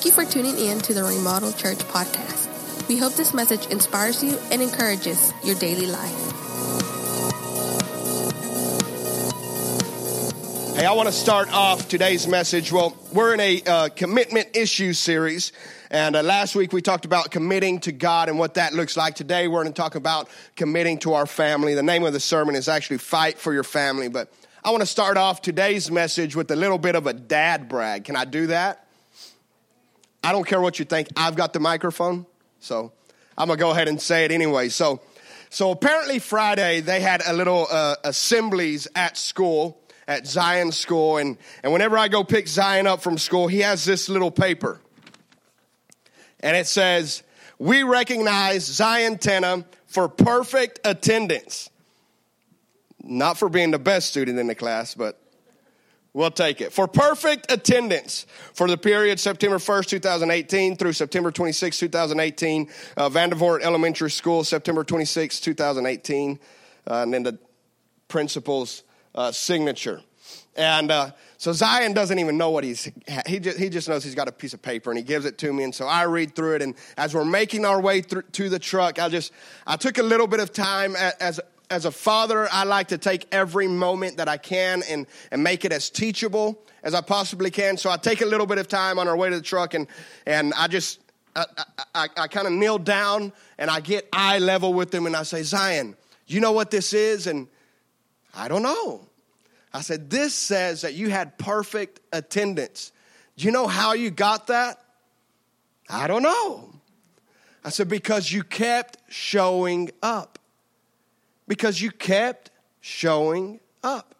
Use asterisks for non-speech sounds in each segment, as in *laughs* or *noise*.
Thank you for tuning in to the Remodel Church podcast. We hope this message inspires you and encourages your daily life. Hey, I want to start off today's message. Well, we're in a uh, commitment issue series. And uh, last week we talked about committing to God and what that looks like. Today we're going to talk about committing to our family. The name of the sermon is actually Fight for Your Family. But I want to start off today's message with a little bit of a dad brag. Can I do that? I don't care what you think. I've got the microphone. So I'm going to go ahead and say it anyway. So, so apparently Friday they had a little uh, assemblies at school, at Zion school. And, and whenever I go pick Zion up from school, he has this little paper. And it says, we recognize Zion Tenna for perfect attendance. Not for being the best student in the class, but We'll take it. For perfect attendance for the period September 1st, 2018 through September 26, 2018, uh, Vandervoort Elementary School, September 26, 2018, uh, and then the principal's uh, signature. And uh, so Zion doesn't even know what he's, he just, he just knows he's got a piece of paper and he gives it to me. And so I read through it. And as we're making our way through, to the truck, I just, I took a little bit of time as, as a father, I like to take every moment that I can and, and make it as teachable as I possibly can. So I take a little bit of time on our way to the truck and, and I just, I, I, I kind of kneel down and I get eye level with them and I say, Zion, you know what this is? And I don't know. I said, this says that you had perfect attendance. Do you know how you got that? I don't know. I said, because you kept showing up because you kept showing up.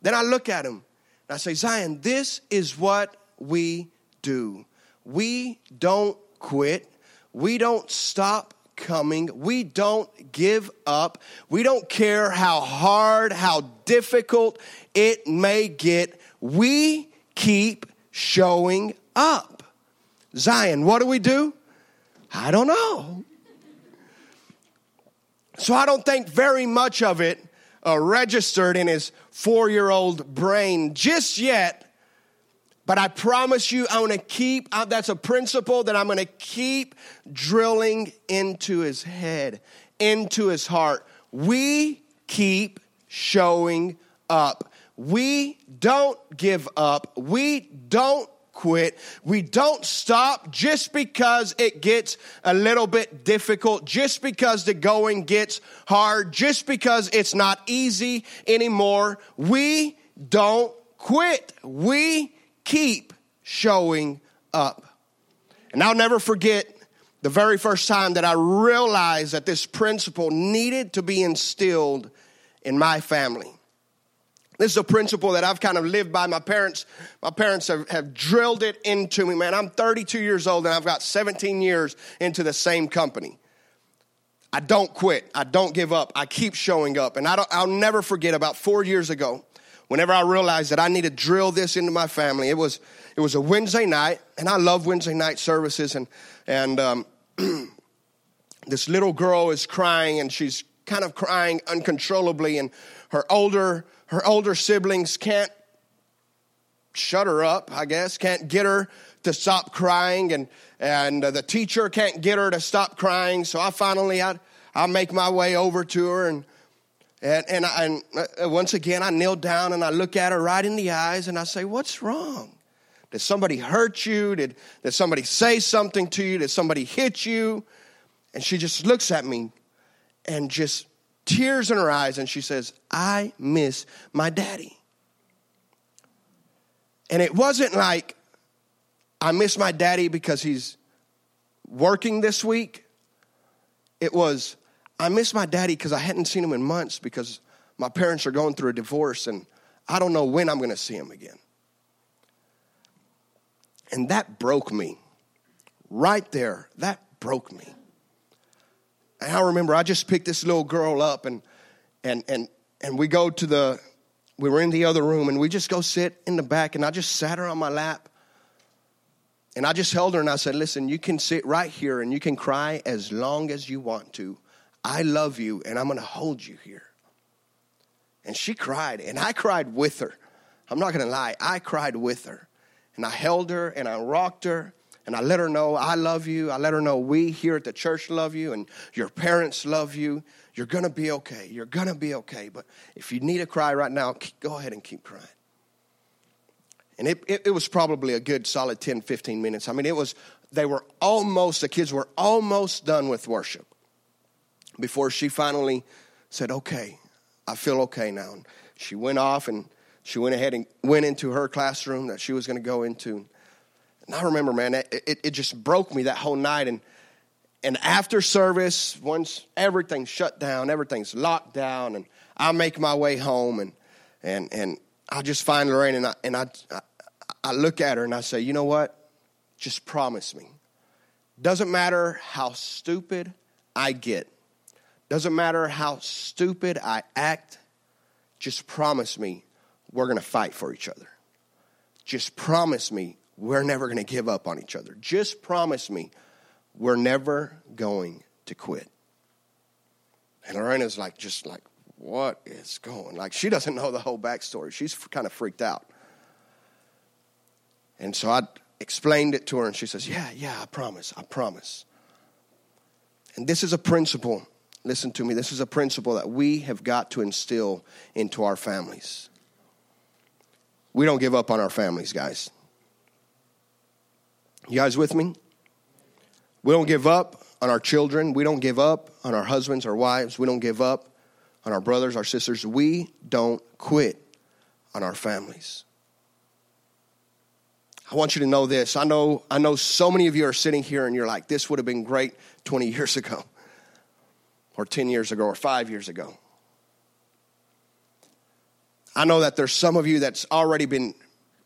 Then I look at him and I say, Zion, this is what we do. We don't quit. We don't stop coming. We don't give up. We don't care how hard, how difficult it may get. We keep showing up. Zion, what do we do? I don't know. So I don't think very much of it uh, registered in his four year old brain just yet. But I promise you, I'm to keep, uh, that's a principle that I'm going to keep drilling into his head, into his heart. We keep showing up. We don't give up. We don't quit. We don't stop just because it gets a little bit difficult, just because the going gets hard, just because it's not easy anymore. We don't quit. We keep showing up. And I'll never forget the very first time that I realized that this principle needed to be instilled in my family. This is a principle that I've kind of lived by. My parents, my parents have, have drilled it into me, man. I'm 32 years old and I've got 17 years into the same company. I don't quit. I don't give up. I keep showing up. And I don't, I'll never forget about four years ago, whenever I realized that I need to drill this into my family. It was, it was a Wednesday night, and I love Wednesday night services. And, and um, *clears throat* this little girl is crying, and she's kind of crying uncontrollably. And her older her older siblings can't shut her up, I guess, can't get her to stop crying, and, and the teacher can't get her to stop crying. So I finally, I, I make my way over to her, and, and, and, I, and uh, once again, I kneel down and I look at her right in the eyes, and I say, What's wrong? Did somebody hurt you? Did, did somebody say something to you? Did somebody hit you? And she just looks at me and just tears in her eyes, and she says, I miss my daddy. And it wasn't like, I miss my daddy because he's working this week. It was, I miss my daddy because I hadn't seen him in months because my parents are going through a divorce and I don't know when I'm going to see him again. And that broke me. Right there, that broke me. I remember I just picked this little girl up and and and and we go to the we were in the other room and we just go sit in the back and I just sat her on my lap. And I just held her and I said, "Listen, you can sit right here and you can cry as long as you want to. I love you and I'm going to hold you here." And she cried and I cried with her. I'm not going to lie. I cried with her. And I held her and I rocked her And I let her know I love you. I let her know we here at the church love you and your parents love you. You're going to be okay. You're going to be okay. But if you need to cry right now, go ahead and keep crying. And it, it, it, was probably a good solid 10, 15 minutes. I mean, it was, they were almost, the kids were almost done with worship before she finally said, okay, I feel okay now. And she went off and she went ahead and went into her classroom that she was going to go into. And I remember, man, it, it, it just broke me that whole night. And, and after service, once everything's shut down, everything's locked down, and I make my way home, and, and, and I just find Lorraine, and, I, and I, I, I look at her and I say, you know what? Just promise me. Doesn't matter how stupid I get, doesn't matter how stupid I act, just promise me we're going to fight for each other. Just promise me we're never going to give up on each other. Just promise me we're never going to quit. And Lorena's like, just like, what is going? Like, she doesn't know the whole backstory. She's kind of freaked out. And so I explained it to her, and she says, Yeah, yeah, I promise, I promise. And this is a principle, listen to me, this is a principle that we have got to instill into our families. We don't give up on our families, guys. You guys with me? We don't give up on our children. We don't give up on our husbands, our wives. We don't give up on our brothers, our sisters. We don't quit on our families. I want you to know this. I know, I know so many of you are sitting here and you're like, this would have been great 20 years ago, *laughs* or 10 years ago, or five years ago. I know that there's some of you that's already been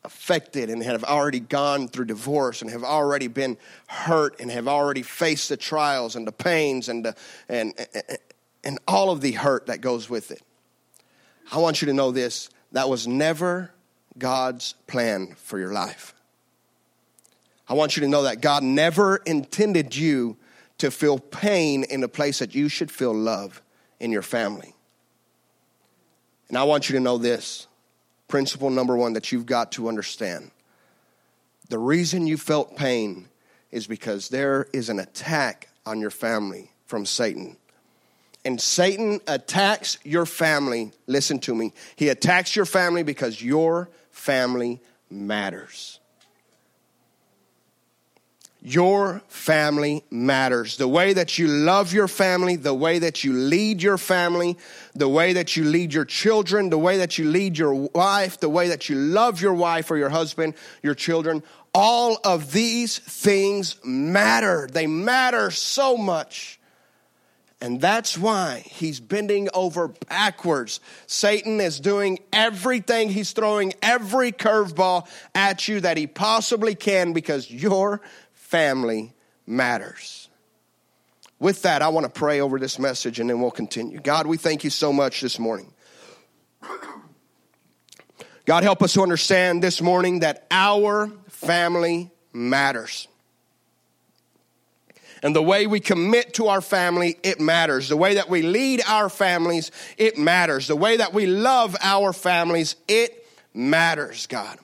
affected and have already gone through divorce and have already been hurt and have already faced the trials and the pains and, the, and, and, and all of the hurt that goes with it. I want you to know this that was never God's plan for your life. I want you to know that God never intended you to feel pain in a place that you should feel love in your family. And I want you to know this principle number one that you've got to understand. The reason you felt pain is because there is an attack on your family from Satan. And Satan attacks your family. Listen to me. He attacks your family because your family matters. Your family matters. The way that you love your family, the way that you lead your family, the way that you lead your children, the way that you lead your wife, the way that you love your wife or your husband, your children, all of these things matter. They matter so much. And that's why he's bending over backwards. Satan is doing everything, he's throwing every curveball at you that he possibly can because you're family matters. With that, I want to pray over this message and then we'll continue. God, we thank you so much this morning. God, help us to understand this morning that our family matters. And the way we commit to our family, it matters. The way that we lead our families, it matters. The way that we love our families, it matters, God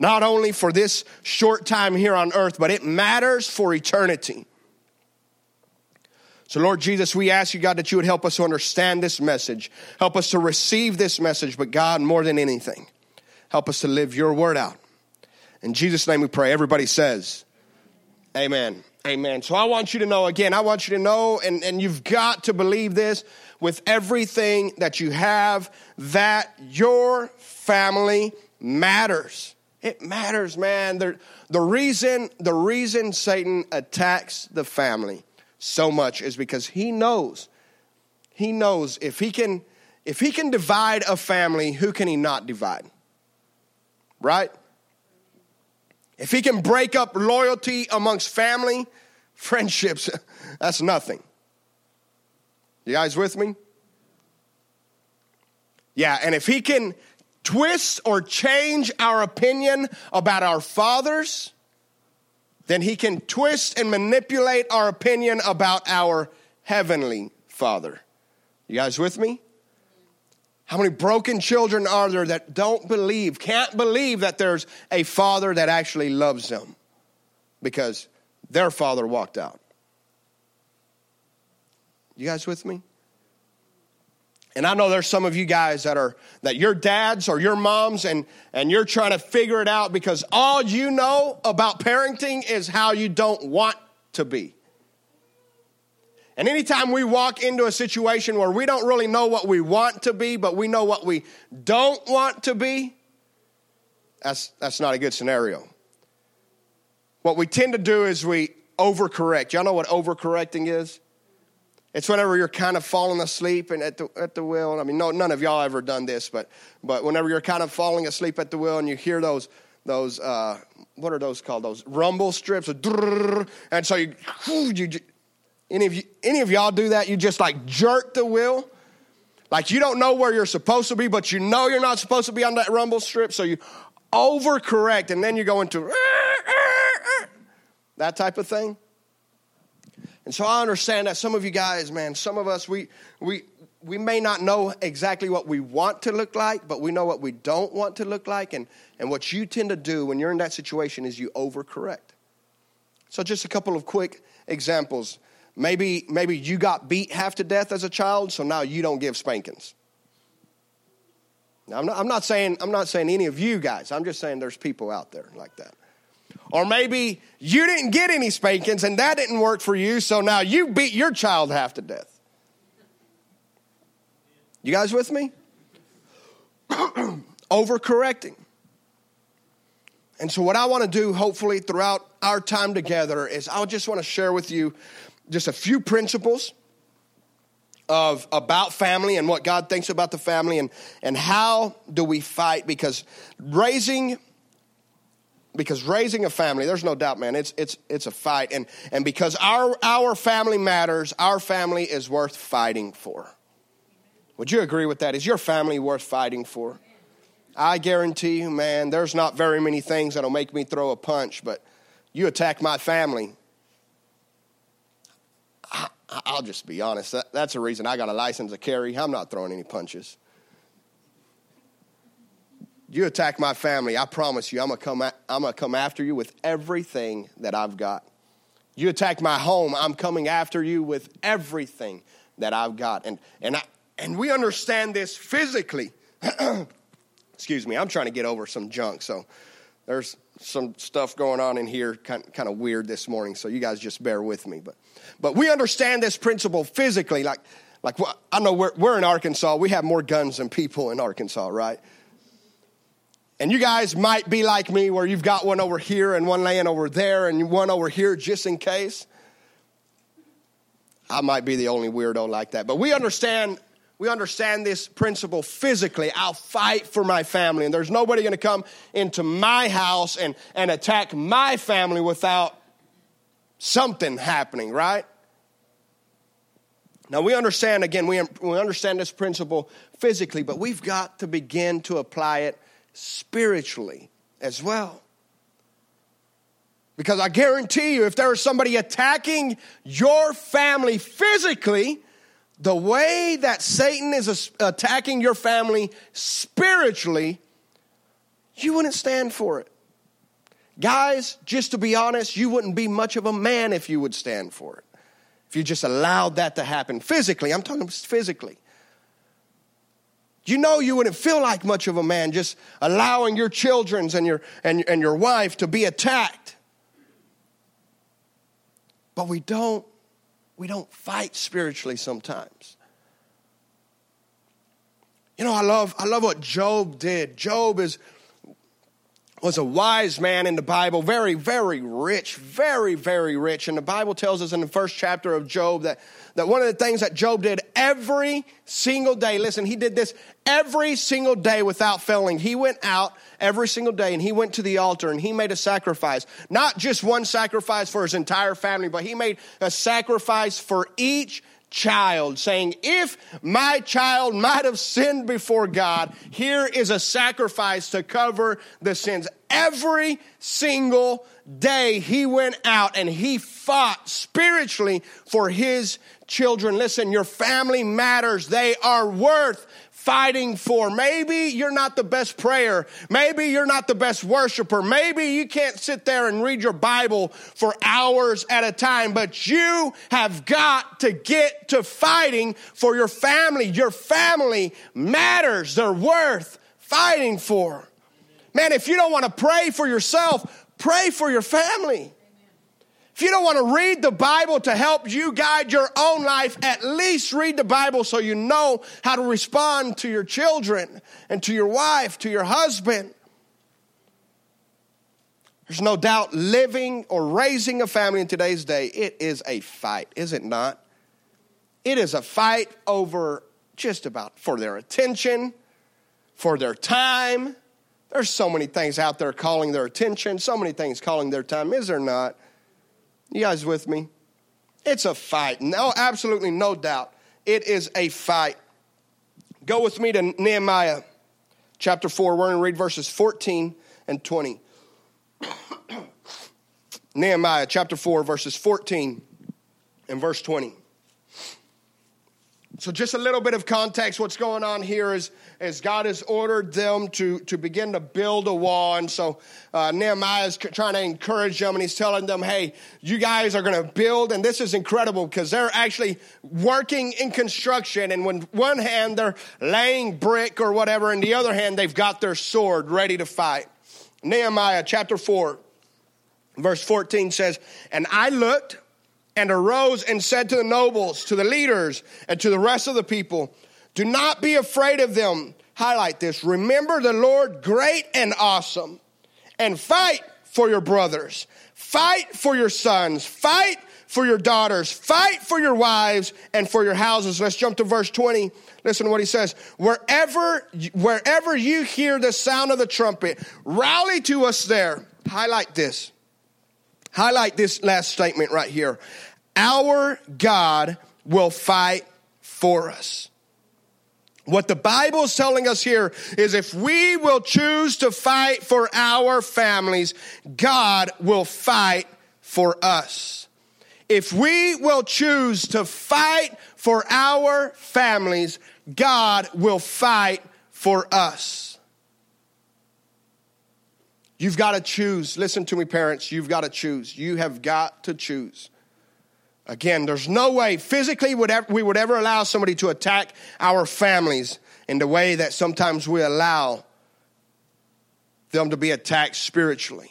not only for this short time here on earth, but it matters for eternity. So, Lord Jesus, we ask you, God, that you would help us to understand this message, help us to receive this message, but God, more than anything, help us to live your word out. In Jesus' name we pray. Everybody says, Amen. Amen. So I want you to know again, I want you to know, and, and you've got to believe this with everything that you have, that your family matters. It matters, man. The, the, reason, the reason Satan attacks the family so much is because he knows, he knows if he can, if he can divide a family, who can he not divide? Right? If he can break up loyalty amongst family, *laughs* friendships, that's nothing. You guys with me? Yeah, and if he can twist or change our opinion about our fathers, then he can twist and manipulate our opinion about our heavenly father. You guys with me? How many broken children are there that don't believe, can't believe that there's a father that actually loves them? because their father walked out. You guys with me? And I know there's some of you guys that are that your dads or your moms and and you're trying to figure it out because all you know about parenting is how you don't want to be. And anytime we walk into a situation where we don't really know what we want to be, but we know what we don't want to be, that's that's not a good scenario. What we tend to do is we overcorrect. Y'all know what overcorrecting is? It's whenever you're kind of falling asleep and at the, at the wheel. I mean, no, none of y'all ever done this, but, but whenever you're kind of falling asleep at the wheel and you hear those, those uh, what are those called? Those rumble strips. And so you, you, any of, you, any of y'all do that? You just like jerk the wheel. Like you don't know where you're supposed to be, but you know you're not supposed to be on that rumble strip. So you overcorrect and then you go into that type of thing. And so I understand that some of you guys, man, some of us, we, we, we may not know exactly what we want to look like, but we know what we don't want to look like. And, and what you tend to do when you're in that situation is you overcorrect. So, just a couple of quick examples. Maybe, maybe you got beat half to death as a child, so now you don't give spankings. Now, I'm not, I'm not saying I'm not saying any of you guys. I'm just saying there's people out there like that. Or maybe you didn't get any spankings and that didn't work for you, so now you beat your child half to death. You guys with me? *clears throat* Overcorrecting. And so, what I want to do, hopefully, throughout our time together, is I just want to share with you just a few principles of about family and what God thinks about the family and, and how do we fight because raising because raising a family there's no doubt man it's it's it's a fight. And and because our our family matters our family is worth fighting for. Would you agree with that? Is your family worth fighting for? I guarantee you man there's not very many things that'll make me throw a punch but you attack my family. I, will just be honest. That, that's the reason i got a license to carry. I'm not throwing any punches you attack my family, I promise you, I'm gonna come, I'm gonna come after you with everything that I've got. You attack my home, I'm coming after you with everything that I've got. And, and, I, and we understand this physically. *clears throat* Excuse me, I'm trying to get over some junk, so there's some stuff going on in here, kind, kind of weird this morning, so you guys just bear with me. But, but we understand this principle physically. Like, like I know we're, we're in Arkansas, we have more guns than people in Arkansas, right? And you guys might be like me where you've got one over here and one laying over there and one over here just in case. I might be the only weirdo like that. But we understand we understand this principle physically. I'll fight for my family, and there's nobody going to come into my house and, and attack my family without something happening, right? Now, we understand, again, we, we understand this principle physically, but we've got to begin to apply it spiritually as well. Because I guarantee you, if there is somebody attacking your family physically, the way that Satan is attacking your family spiritually, you wouldn't stand for it. Guys, just to be honest, you wouldn't be much of a man if you would stand for it. If you just allowed that to happen physically, I'm talking physically. You know you wouldn't feel like much of a man just allowing your children's and your and, and your wife to be attacked. But we don't we don't fight spiritually sometimes. You know, I love I love what Job did. Job is was a wise man in the Bible, very, very rich, very, very rich. And the Bible tells us in the first chapter of Job that, that one of the things that Job did every single day, listen, he did this every single day without failing. He went out every single day and he went to the altar and he made a sacrifice. Not just one sacrifice for his entire family, but he made a sacrifice for each child, saying, If my child might have sinned before God, here is a sacrifice to cover the sins. Every single day he went out and he fought spiritually for his children. Listen, your family matters. They are worth fighting for. Maybe you're not the best prayer. Maybe you're not the best worshiper. Maybe you can't sit there and read your Bible for hours at a time, but you have got to get to fighting for your family. Your family matters. They're worth fighting for. Man, if you don't want to pray for yourself, pray for your family. If you don't want to read the Bible to help you guide your own life, at least read the Bible so you know how to respond to your children and to your wife, to your husband. There's no doubt living or raising a family in today's day, it is a fight, is it not? It is a fight over just about for their attention, for their time. There's so many things out there calling their attention, so many things calling their time, is there not? You guys with me? It's a fight. No, absolutely no doubt. It is a fight. Go with me to Nehemiah chapter 4. We're going to read verses 14 and 20. *coughs* Nehemiah chapter 4, verses 14 and verse 20. So, just a little bit of context. What's going on here is, is God has ordered them to, to begin to build a wall. And so, uh, Nehemiah is trying to encourage them, and he's telling them, hey, you guys are going to build. And this is incredible because they're actually working in construction. And when one hand, they're laying brick or whatever, and the other hand, they've got their sword ready to fight. Nehemiah chapter 4, verse 14 says, And I looked and arose and said to the nobles, to the leaders, and to the rest of the people, Do not be afraid of them. Highlight this. Remember the Lord great and awesome, and fight for your brothers, fight for your sons, fight for your daughters, fight for your wives and for your houses. Let's jump to verse 20. Listen to what he says. Wherever, wherever you hear the sound of the trumpet, rally to us there. Highlight this. Highlight this last statement right here. Our God will fight for us. What the Bible is telling us here is if we will choose to fight for our families, God will fight for us. If we will choose to fight for our families, God will fight for us. You've got to choose. Listen to me, parents. You've got to choose. You have got to choose. Again, there's no way physically we would ever allow somebody to attack our families in the way that sometimes we allow them to be attacked spiritually.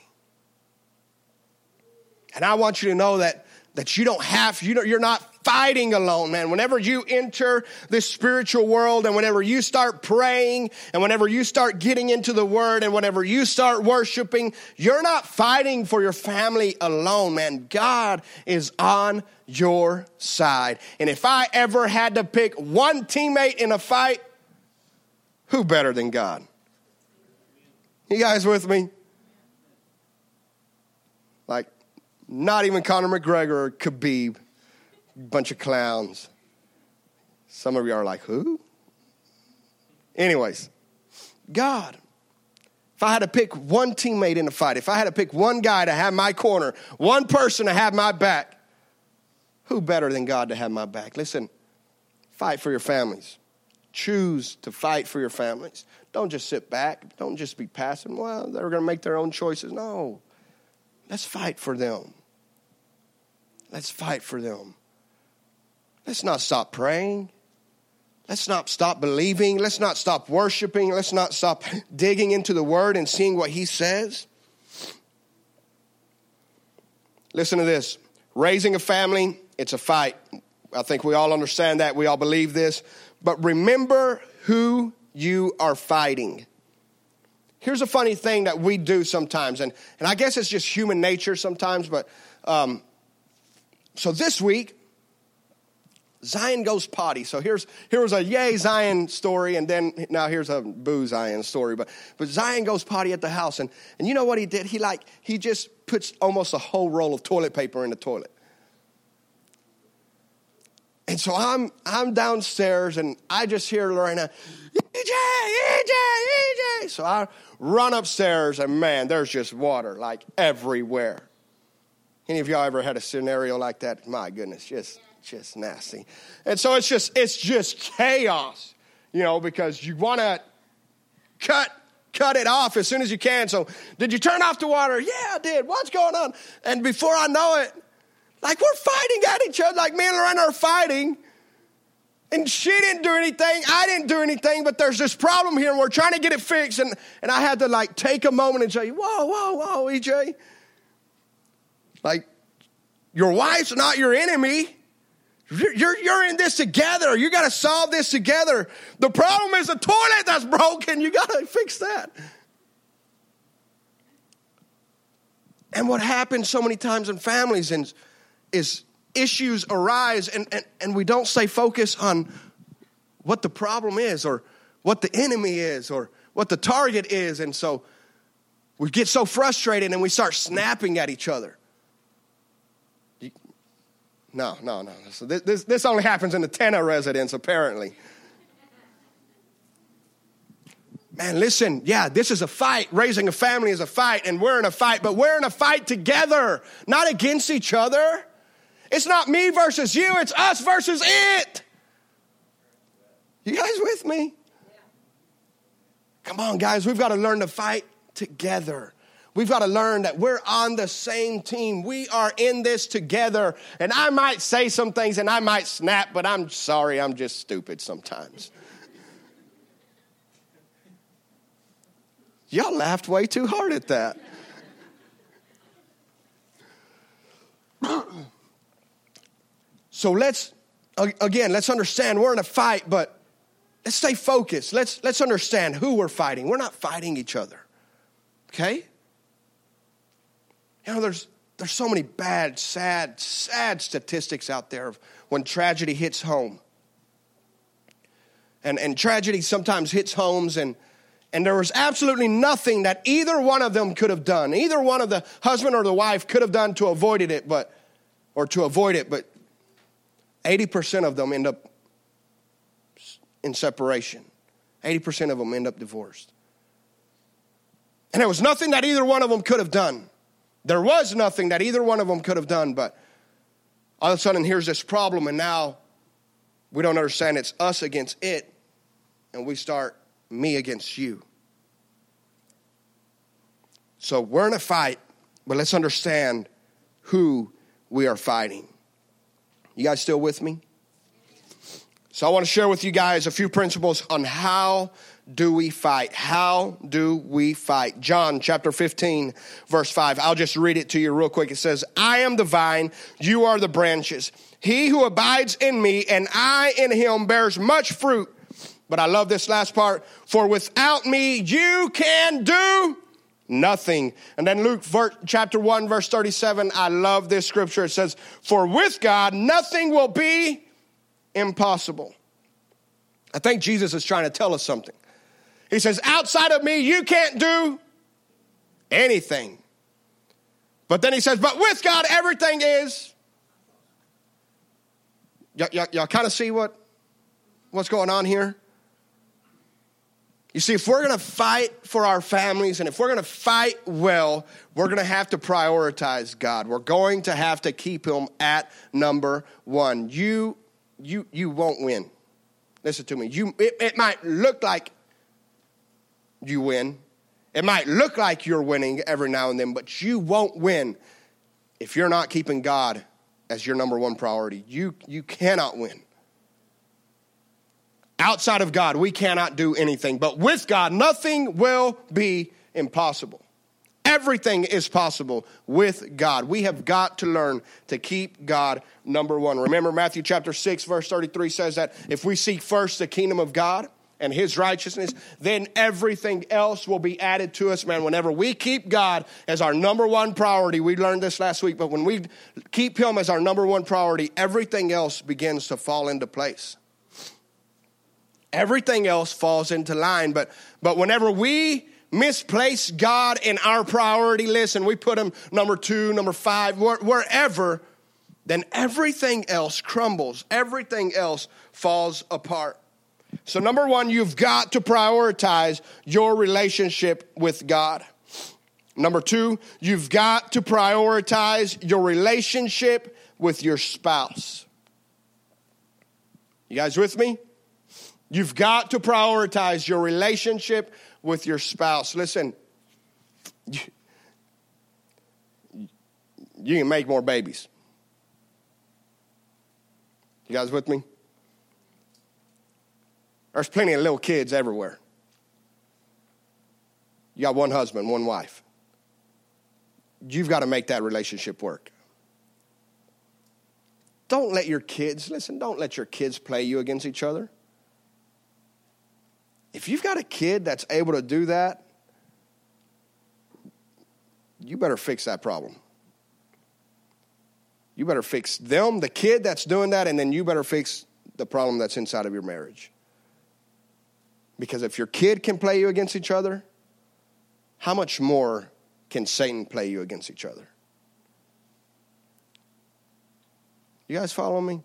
And I want you to know that, that you don't have, you know, you're not fighting alone, man. Whenever you enter this spiritual world and whenever you start praying and whenever you start getting into the word and whenever you start worshiping, you're not fighting for your family alone, man. God is on your side. And if I ever had to pick one teammate in a fight, who better than God? You guys with me? Like, not even Conor McGregor or Khabib bunch of clowns. Some of you are like, who? Anyways, God. If I had to pick one teammate in the fight, if I had to pick one guy to have my corner, one person to have my back, who better than God to have my back? Listen, fight for your families. Choose to fight for your families. Don't just sit back. Don't just be passive. Well, they're going to make their own choices. No. Let's fight for them. Let's fight for them. Let's not stop praying. Let's not stop believing. Let's not stop worshiping. Let's not stop *laughs* digging into the word and seeing what he says. Listen to this raising a family, it's a fight. I think we all understand that. We all believe this. But remember who you are fighting. Here's a funny thing that we do sometimes, and, and I guess it's just human nature sometimes, but um, so this week, Zion goes potty. So here's here was a yay Zion story, and then now here's a boo Zion story. But but Zion goes potty at the house, and and you know what he did? He like he just puts almost a whole roll of toilet paper in the toilet. And so I'm I'm downstairs, and I just hear Lorena, EJ, EJ, EJ. So I run upstairs, and man, there's just water like everywhere. Any of y'all ever had a scenario like that? My goodness, just just nasty. And so it's just it's just chaos. you know, because you want to cut cut it off as soon as you can. So, did you turn off the water? Yeah, I did. What's going on? And before I know it, like we're fighting at each other, like me and Lorena are fighting. And she didn't do anything, I didn't do anything, but there's this problem here, and we're trying to get it fixed. And, and I had to like take a moment and say, Whoa, whoa, whoa, EJ. Like, your wife's not your enemy. You're, you're in this together. You got to solve this together. The problem is the toilet that's broken. You got to fix that. And what happens so many times in families is, is issues arise and, and, and we don't stay focused on what the problem is or what the enemy is or what the target is. And so we get so frustrated and we start snapping at each other. No, no, no. So this, this, this only happens in the Tena residence, apparently. Man, listen, yeah, this is a fight. Raising a family is a fight, and we're in a fight, but we're in a fight together, not against each other. It's not me versus you, it's us versus it. You guys with me? Come on, guys, we've got to learn to fight together. We've got to learn that we're on the same team. We are in this together. And I might say some things and I might snap, but I'm sorry, I'm just stupid sometimes. Y'all laughed way too hard at that. so let's, again, let's understand we're in a fight, but let's stay focused. Let's, let's understand who we're fighting. We're not fighting each other, okay? You know, there's, there's so many bad, sad, sad statistics out there of when tragedy hits home. And, and tragedy sometimes hits homes, and, and there was absolutely nothing that either one of them could have done. Either one of the husband or the wife could have done to avoid it, but or to avoid it, but 80% of them end up in separation. 80% of them end up divorced. And there was nothing that either one of them could have done. There was nothing that either one of them could have done, but all of a sudden, here's this problem, and now we don't understand it's us against it, and we start me against you. So we're in a fight, but let's understand who we are fighting. You guys still with me? So I want to share with you guys a few principles on how do we fight? How do we fight? John chapter 15, verse 5. I'll just read it to you real quick. It says, I am the vine, you are the branches. He who abides in me and I in him bears much fruit. But I love this last part. For without me, you can do nothing. And then Luke chapter 1, verse 37. I love this scripture. It says, For with God, nothing will be impossible. I think Jesus is trying to tell us something. He says, outside of me, you can't do anything. But then he says, but with God, everything is. Y'all, y'all, y'all kind of see what, what's going on here? You see, if we're going to fight for our families and if we're going to fight well, we're going to have to prioritize God. We're going to have to keep Him at number one. You, you, you won't win. Listen to me. You, it, it might look like you win. It might look like you're winning every now and then, but you won't win if you're not keeping God as your number one priority. You, you cannot win. Outside of God, we cannot do anything, but with God, nothing will be impossible. Everything is possible with God. We have got to learn to keep God number one. Remember, Matthew chapter 6, verse 33 says that if we seek first the kingdom of God, and his righteousness, then everything else will be added to us, man. Whenever we keep God as our number one priority, we learned this last week, but when we keep him as our number one priority, everything else begins to fall into place. Everything else falls into line, but but whenever we misplace God in our priority list and we put him number 2, number 5, wherever, then everything else crumbles. Everything else falls apart. So, number one, you've got to prioritize your relationship with God. Number two, you've got to prioritize your relationship with your spouse. You guys with me? You've got to prioritize your relationship with your spouse. Listen, you, can make more babies. You guys with me? There's plenty of little kids everywhere. You got one husband, one wife. You've got to make that relationship work. Don't let your kids, listen, don't let your kids play you against each other. If you've got a kid that's able to do that, you better fix that problem. You better fix them, the kid that's doing that, and then you better fix the problem that's inside of your marriage. Because if your kid can play you against each other, how much more can Satan play you against each other? You guys follow me?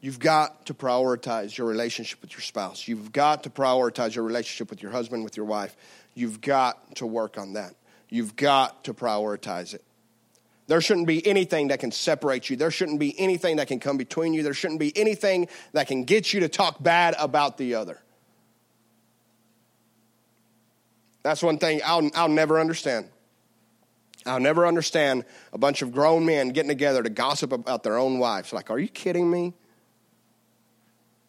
You've got to prioritize your relationship with your spouse. You've got to prioritize your relationship with your husband, with your wife. You've got to work on that. You've got to prioritize it. There shouldn't be anything that can separate you. There shouldn't be anything that can come between you. There shouldn't be anything that can get you to talk bad about the other. That's one thing I'll, I'll never understand. I'll never understand a bunch of grown men getting together to gossip about their own wives. Like, are you kidding me?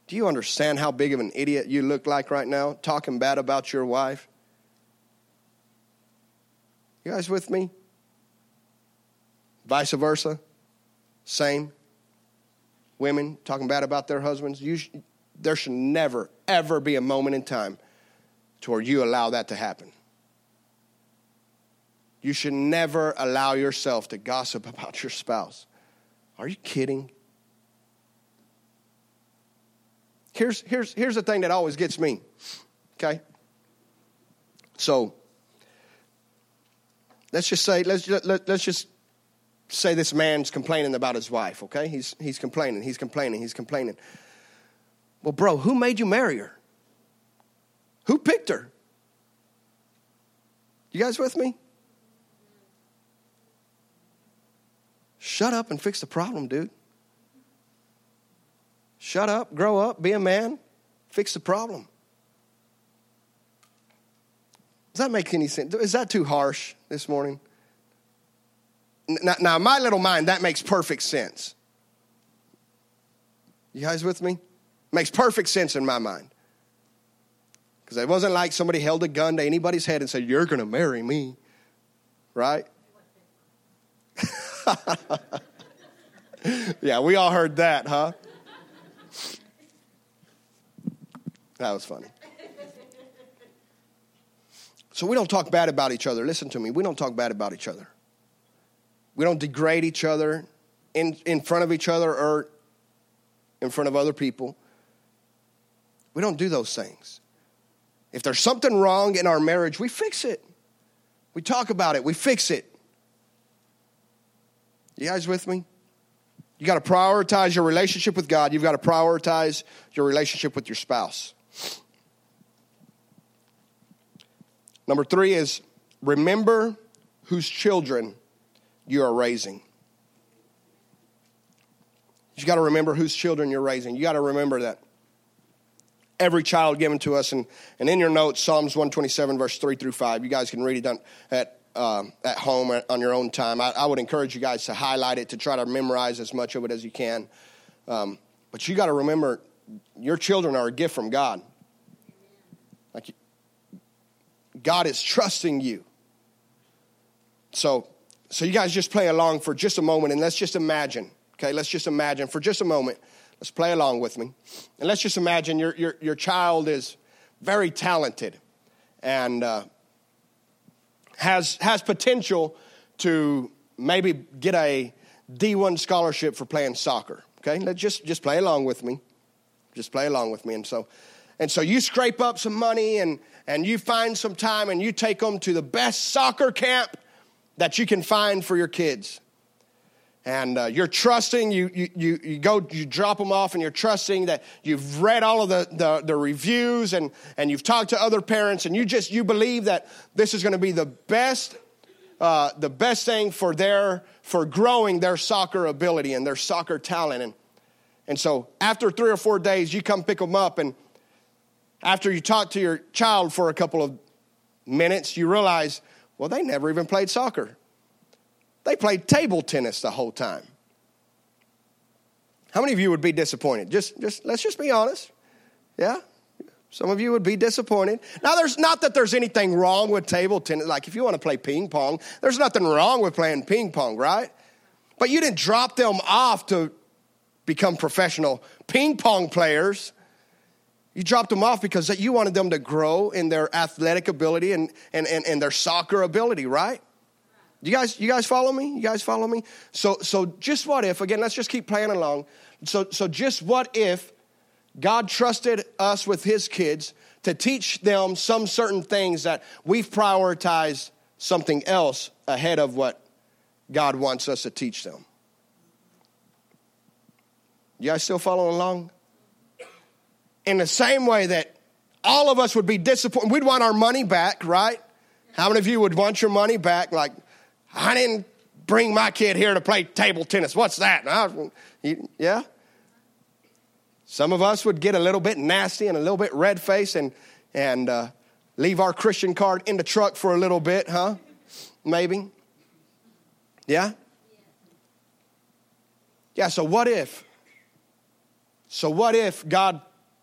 Do you understand how big of an idiot you look like right now, talking bad about your wife? You guys with me? Vice versa, same. Women talking bad about their husbands. You, there should never, ever be a moment in time to where you allow that to happen. You should never allow yourself to gossip *laughs* about your spouse. Are you kidding? Here's, here's, here's the thing that always gets me, okay? So, let's just say, let's, let, let's just say this man's complaining about his wife, okay? He's, he's complaining, he's complaining, he's complaining. Well, bro, who made you marry her? Who picked her? You guys with me? Shut up and fix the problem, dude. Shut up, grow up, be a man, fix the problem. Does that make any sense? Is that too harsh this morning? Now, now my little mind, that makes perfect sense. You guys with me? Makes perfect sense in my mind. Because it wasn't like somebody held a gun to anybody's head and said, You're going to marry me. Right? *laughs* yeah, we all heard that, huh? That was funny. So we don't talk bad about each other. Listen to me. We don't talk bad about each other. We don't degrade each other in, in front of each other or in front of other people. We don't do those things. If there's something wrong in our marriage, we fix it. We talk about it, we fix it. You guys with me? You got to prioritize your relationship with God. You've got to prioritize your relationship with your spouse. Number three is remember whose children you are raising. You got to remember whose children you're raising. You got to remember that every child given to us. And, and in your notes, Psalms 127, verse 3 through 5, you guys can read it at, uh, at home on your own time. I, I, would encourage you guys to highlight it, to try to memorize as much of it as you can. Um, but you got to remember, your children are a gift from God. Like, God is trusting you. So, so you guys just play along for just a moment and let's just imagine, okay? Let's just imagine for just a moment Let's play along with me. And let's just imagine your, your, your child is very talented and uh, has, has potential to maybe get a D1 scholarship for playing soccer. Okay, let's just, just play along with me. Just play along with me. And so, and so you scrape up some money and, and you find some time and you take them to the best soccer camp that you can find for your kids. And uh, you're trusting you, you, you, you go you drop them off and you're trusting that you've read all of the, the, the, reviews and, and you've talked to other parents and you just you believe that this is going to be the best uh, the best thing for their for growing their soccer ability and their soccer talent. And And so after three or four days, you come pick them up, and after you talk to your child for a couple of minutes, you realize, well, they never even played soccer. They played table tennis the whole time. How many of you would be disappointed? Just, just let's just be honest. Yeah? Some of you would be disappointed. Now, there's not that there's anything wrong with table tennis. Like, if you want to play ping pong, there's nothing wrong with playing ping pong, right? But you didn't drop them off to become professional ping pong players. You dropped them off because you wanted them to grow in their athletic ability and, and, and, and their soccer ability, right? You guys, you guys follow me? You guys follow me? So, so just what if, again, let's just keep playing along. So, so just what if God trusted us with his kids to teach them some certain things that we've prioritized something else ahead of what God wants us to teach them. You guys still following along? In the same way that all of us would be disappointed, we'd want our money back, right? How many of you would want your money back? Like, I didn't bring my kid here to play table tennis. What's that? Yeah? Some of us would get a little bit nasty and a little bit red faced and, and uh, leave our Christian card in the truck for a little bit, huh? Maybe. Yeah? Yeah, so what if? So, what if God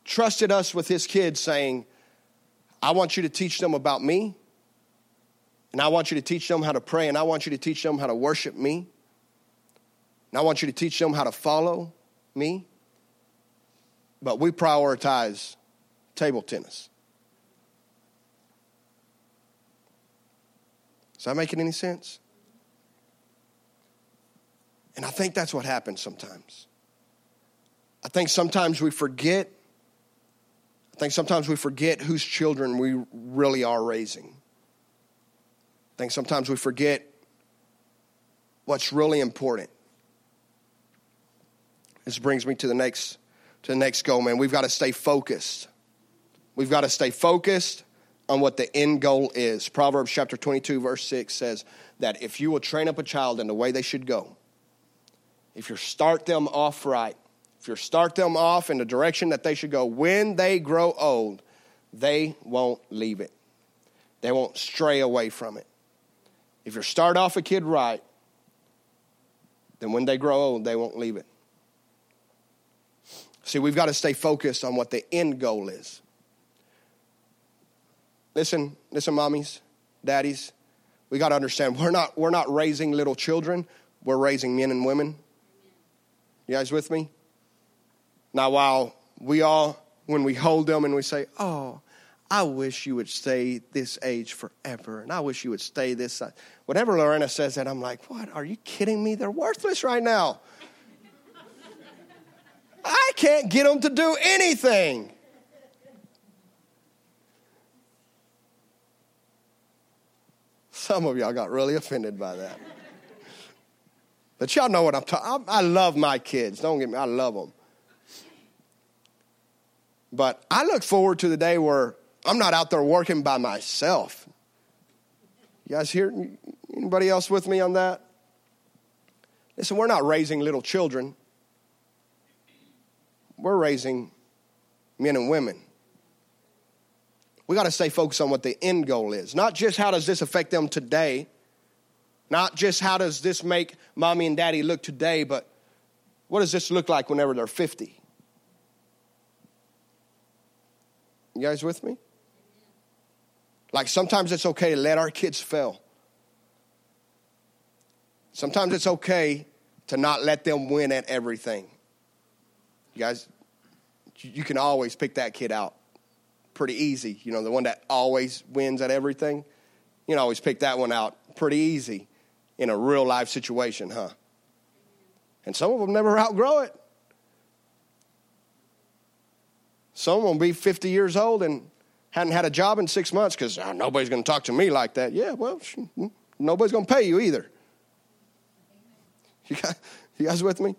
trusted us with his kids saying, I want you to teach them about me, and I want you to teach them how to pray, and I want you to teach them how to worship me, and I want you to teach them how to follow me? but we prioritize table tennis. Is that making any sense? And I think that's what happens sometimes. I think sometimes we forget. I think sometimes we forget whose children we really are raising. I think sometimes we forget what's really important. This brings me to the next to the next goal, man. We've got to stay focused. We've got to stay focused on what the end goal is. Proverbs chapter 22, verse 6 says that if you will train up a child in the way they should go, if you start them off right, if you start them off in the direction that they should go, when they grow old, they won't leave it. They won't stray away from it. If you start off a kid right, then when they grow old, they won't leave it. See, we've got to stay focused on what the end goal is. Listen, listen, mommies, daddies. We got to understand we're not, we're not raising little children, we're raising men and women. You guys with me? Now, while we all, when we hold them and we say, Oh, I wish you would stay this age forever, and I wish you would stay this size. Whenever Lorena says that, I'm like, What? Are you kidding me? They're worthless right now. I can't get them to do anything. Some of y'all got really offended by that. But y'all know what I'm talking I love my kids. Don't get me, I love them. But I look forward to the day where I'm not out there working by myself. You guys hear anybody else with me on that? Listen, we're not raising little children we're raising men and women. We got to stay focused on what the end goal is. Not just how does this affect them today, not just how does this make mommy and daddy look today, but what does this look like whenever they're 50? You guys with me? Like sometimes it's okay to let our kids fail. Sometimes it's okay to not let them win at everything. You guys, you can always pick that kid out pretty easy. You know, the one that always wins at everything. You can always pick that one out pretty easy in a real life situation, huh? And some of them never outgrow it. Some will be 50 years old and hadn't had a job in six months because oh, ah, nobody's going to talk to me like that. Yeah, well, nobody's going to pay you either. You guys, you guys with me?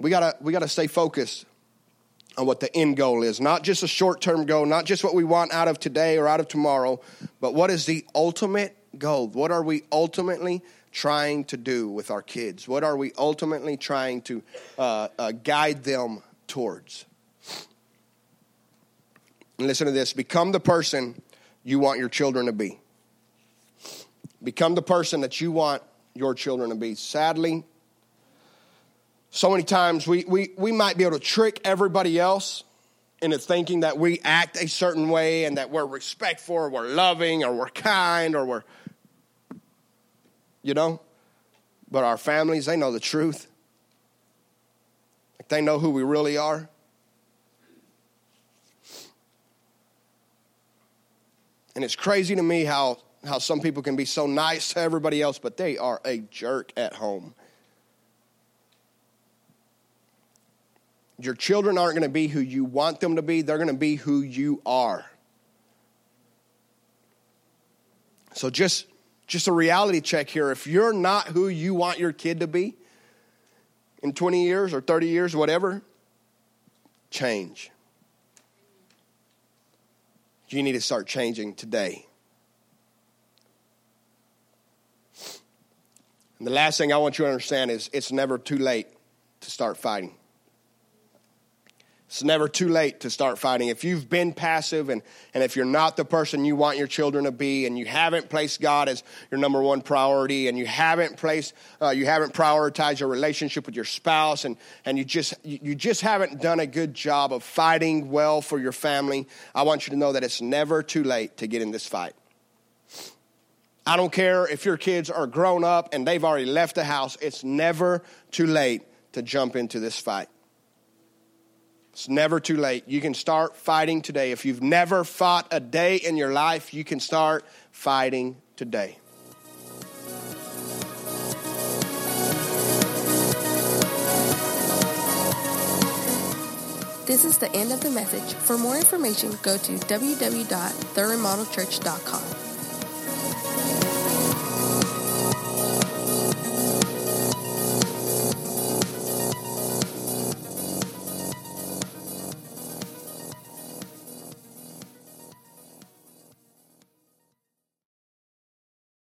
we gotta we gotta stay focused on what the end goal is not just a short-term goal not just what we want out of today or out of tomorrow but what is the ultimate goal what are we ultimately trying to do with our kids? What are we ultimately trying to uh, uh, guide them towards? And listen to this become the person you want your children to be. Become the person that you want your children to be. Sadly, so many times we, we, we might be able to trick everybody else into thinking that we act a certain way and that we're respectful or we're loving or we're kind or we're, you know, but our families, they know the truth. Like they know who we really are. And it's crazy to me how, how some people can be so nice to everybody else, but they are a jerk at home. Your children aren't going to be who you want them to be, they're going to be who you are. So just just a reality check here. If you're not who you want your kid to be in 20 years or 30 years, whatever, change. You need to start changing today. And the last thing I want you to understand is it's never too late to start fighting. It's never too late to start fighting. If you've been passive and, and if you're not the person you want your children to be and you haven't placed God as your number one priority and you haven't placed, uh, you haven't prioritized your relationship with your spouse and, and you just, you just haven't done a good job of fighting well for your family, I want you to know that it's never too late to get in this fight. I don't care if your kids are grown up and they've already left the house, it's never too late to jump into this fight. It's never too late. You can start fighting today. If you've never fought a day in your life, you can start fighting today. This is the end of the message. For more information, go to www.theremodelchurch.com.